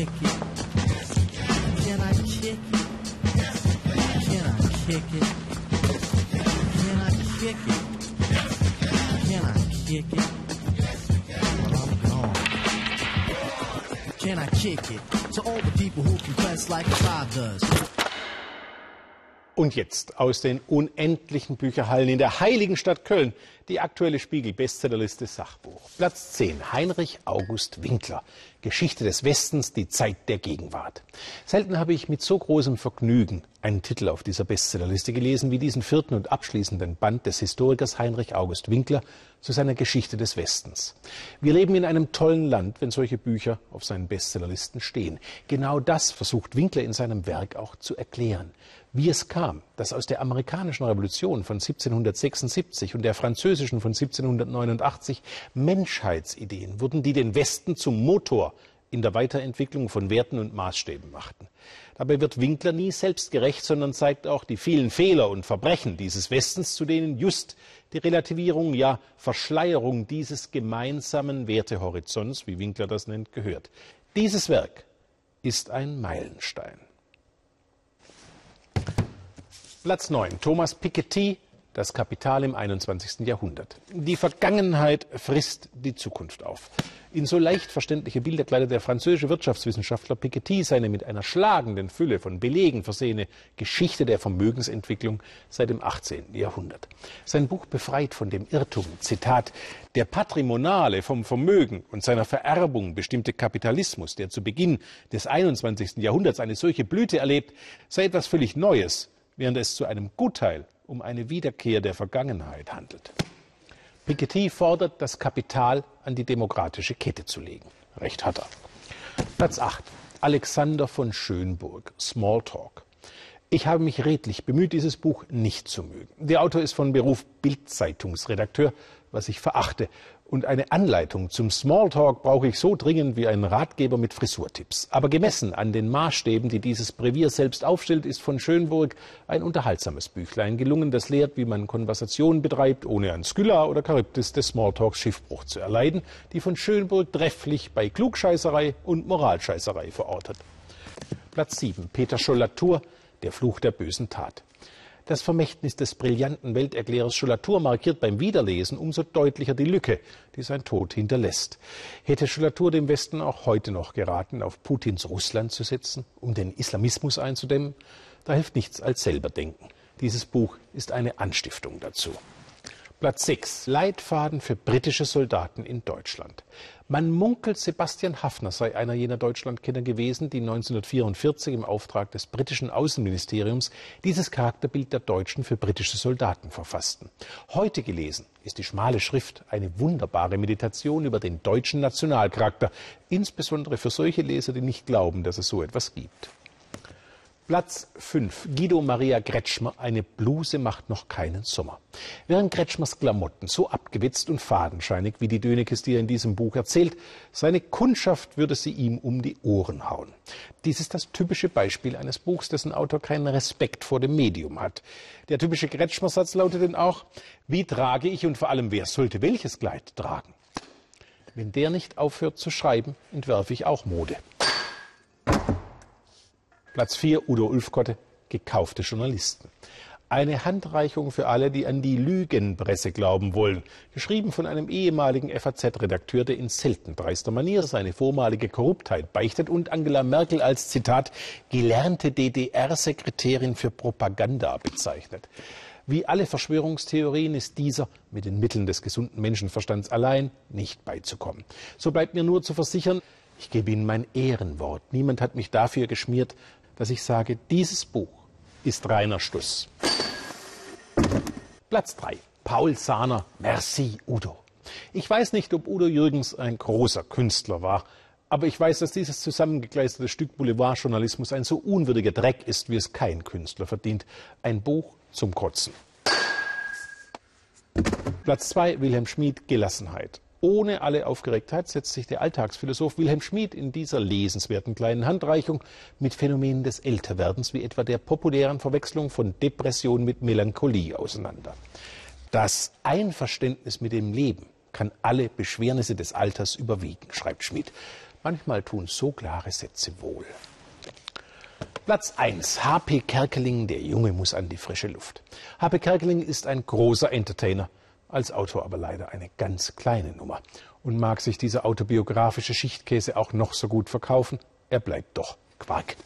kick it? Can I kick it? Can I kick it? Can I kick it? Can I kick it? Well, I'm gone. Can I kick it? To all the people who can press like a five does. Und jetzt aus den unendlichen Bücherhallen in der heiligen Stadt Köln die aktuelle Spiegel-Bestsellerliste Sachbuch. Platz 10. Heinrich August Winkler. Geschichte des Westens, die Zeit der Gegenwart. Selten habe ich mit so großem Vergnügen einen Titel auf dieser Bestsellerliste gelesen wie diesen vierten und abschließenden Band des Historikers Heinrich August Winkler zu seiner Geschichte des Westens. Wir leben in einem tollen Land, wenn solche Bücher auf seinen Bestsellerlisten stehen. Genau das versucht Winkler in seinem Werk auch zu erklären. Wie es kam, dass aus der amerikanischen Revolution von 1776 und der französischen von 1789 Menschheitsideen wurden, die den Westen zum Motor in der Weiterentwicklung von Werten und Maßstäben machten. Dabei wird Winkler nie selbstgerecht, sondern zeigt auch die vielen Fehler und Verbrechen dieses Westens, zu denen just die Relativierung, ja Verschleierung dieses gemeinsamen Wertehorizonts, wie Winkler das nennt, gehört. Dieses Werk ist ein Meilenstein. Platz 9. Thomas Piketty, das Kapital im 21. Jahrhundert. Die Vergangenheit frisst die Zukunft auf. In so leicht verständliche Bilder kleidet der französische Wirtschaftswissenschaftler Piketty seine mit einer schlagenden Fülle von Belegen versehene Geschichte der Vermögensentwicklung seit dem 18. Jahrhundert. Sein Buch befreit von dem Irrtum, Zitat, der patrimonale vom Vermögen und seiner Vererbung bestimmte Kapitalismus, der zu Beginn des 21. Jahrhunderts eine solche Blüte erlebt, sei etwas völlig Neues während es zu einem Gutteil um eine Wiederkehr der Vergangenheit handelt. Piketty fordert, das Kapital an die demokratische Kette zu legen. Recht hat er. Platz 8. Alexander von Schönburg, Smalltalk. Ich habe mich redlich bemüht, dieses Buch nicht zu mögen. Der Autor ist von Beruf Bildzeitungsredakteur, was ich verachte. Und eine Anleitung zum Smalltalk brauche ich so dringend wie einen Ratgeber mit Frisurtipps. Aber gemessen an den Maßstäben, die dieses Brevier selbst aufstellt, ist von Schönburg ein unterhaltsames Büchlein gelungen, das lehrt, wie man Konversationen betreibt, ohne an Skylla oder Charybdis des Smalltalks Schiffbruch zu erleiden, die von Schönburg trefflich bei Klugscheißerei und Moralscheißerei verortet. Platz 7. Peter Schollatur, Der Fluch der bösen Tat. Das Vermächtnis des brillanten Welterklärers Schollatur markiert beim Wiederlesen umso deutlicher die Lücke, die sein Tod hinterlässt. Hätte Schollatur dem Westen auch heute noch geraten, auf Putins Russland zu setzen, um den Islamismus einzudämmen? Da hilft nichts als selber denken. Dieses Buch ist eine Anstiftung dazu. Platz 6. Leitfaden für britische Soldaten in Deutschland. Man munkelt, Sebastian Haffner sei einer jener Deutschlandkenner gewesen, die 1944 im Auftrag des britischen Außenministeriums dieses Charakterbild der Deutschen für britische Soldaten verfassten. Heute gelesen ist die schmale Schrift eine wunderbare Meditation über den deutschen Nationalcharakter, insbesondere für solche Leser, die nicht glauben, dass es so etwas gibt. Platz 5. Guido Maria Kretschmer, eine Bluse macht noch keinen Sommer. Während Kretschmers Klamotten so abgewitzt und fadenscheinig, wie die Dönekes dir in diesem Buch erzählt, seine Kundschaft würde sie ihm um die Ohren hauen. Dies ist das typische Beispiel eines Buchs, dessen Autor keinen Respekt vor dem Medium hat. Der typische Kretschmer-Satz lautet denn auch, wie trage ich und vor allem wer sollte welches Kleid tragen? Wenn der nicht aufhört zu schreiben, entwerfe ich auch Mode. Platz 4 Udo Ulfkotte, gekaufte Journalisten. Eine Handreichung für alle, die an die Lügenpresse glauben wollen. Geschrieben von einem ehemaligen FAZ-Redakteur, der in selten dreister Manier seine vormalige Korruptheit beichtet und Angela Merkel als Zitat gelernte DDR-Sekretärin für Propaganda bezeichnet. Wie alle Verschwörungstheorien ist dieser mit den Mitteln des gesunden Menschenverstands allein nicht beizukommen. So bleibt mir nur zu versichern, ich gebe Ihnen mein Ehrenwort. Niemand hat mich dafür geschmiert, dass ich sage, dieses Buch ist reiner Stuss. Platz 3. Paul Sahner, Merci Udo. Ich weiß nicht, ob Udo Jürgens ein großer Künstler war, aber ich weiß, dass dieses zusammengekleisterte Stück Boulevardjournalismus ein so unwürdiger Dreck ist, wie es kein Künstler verdient. Ein Buch zum Kotzen. Platz 2. Wilhelm Schmid, Gelassenheit. Ohne alle Aufgeregtheit setzt sich der Alltagsphilosoph Wilhelm Schmid in dieser lesenswerten kleinen Handreichung mit Phänomenen des Älterwerdens wie etwa der populären Verwechslung von Depression mit Melancholie auseinander. Das Einverständnis mit dem Leben kann alle Beschwernisse des Alters überwiegen, schreibt Schmidt. Manchmal tun so klare Sätze wohl. Platz 1. H.P. Kerkeling, der Junge muss an die frische Luft. H.P. Kerkeling ist ein großer Entertainer, als Autor aber leider eine ganz kleine Nummer. Und mag sich dieser autobiografische Schichtkäse auch noch so gut verkaufen, er bleibt doch Quark.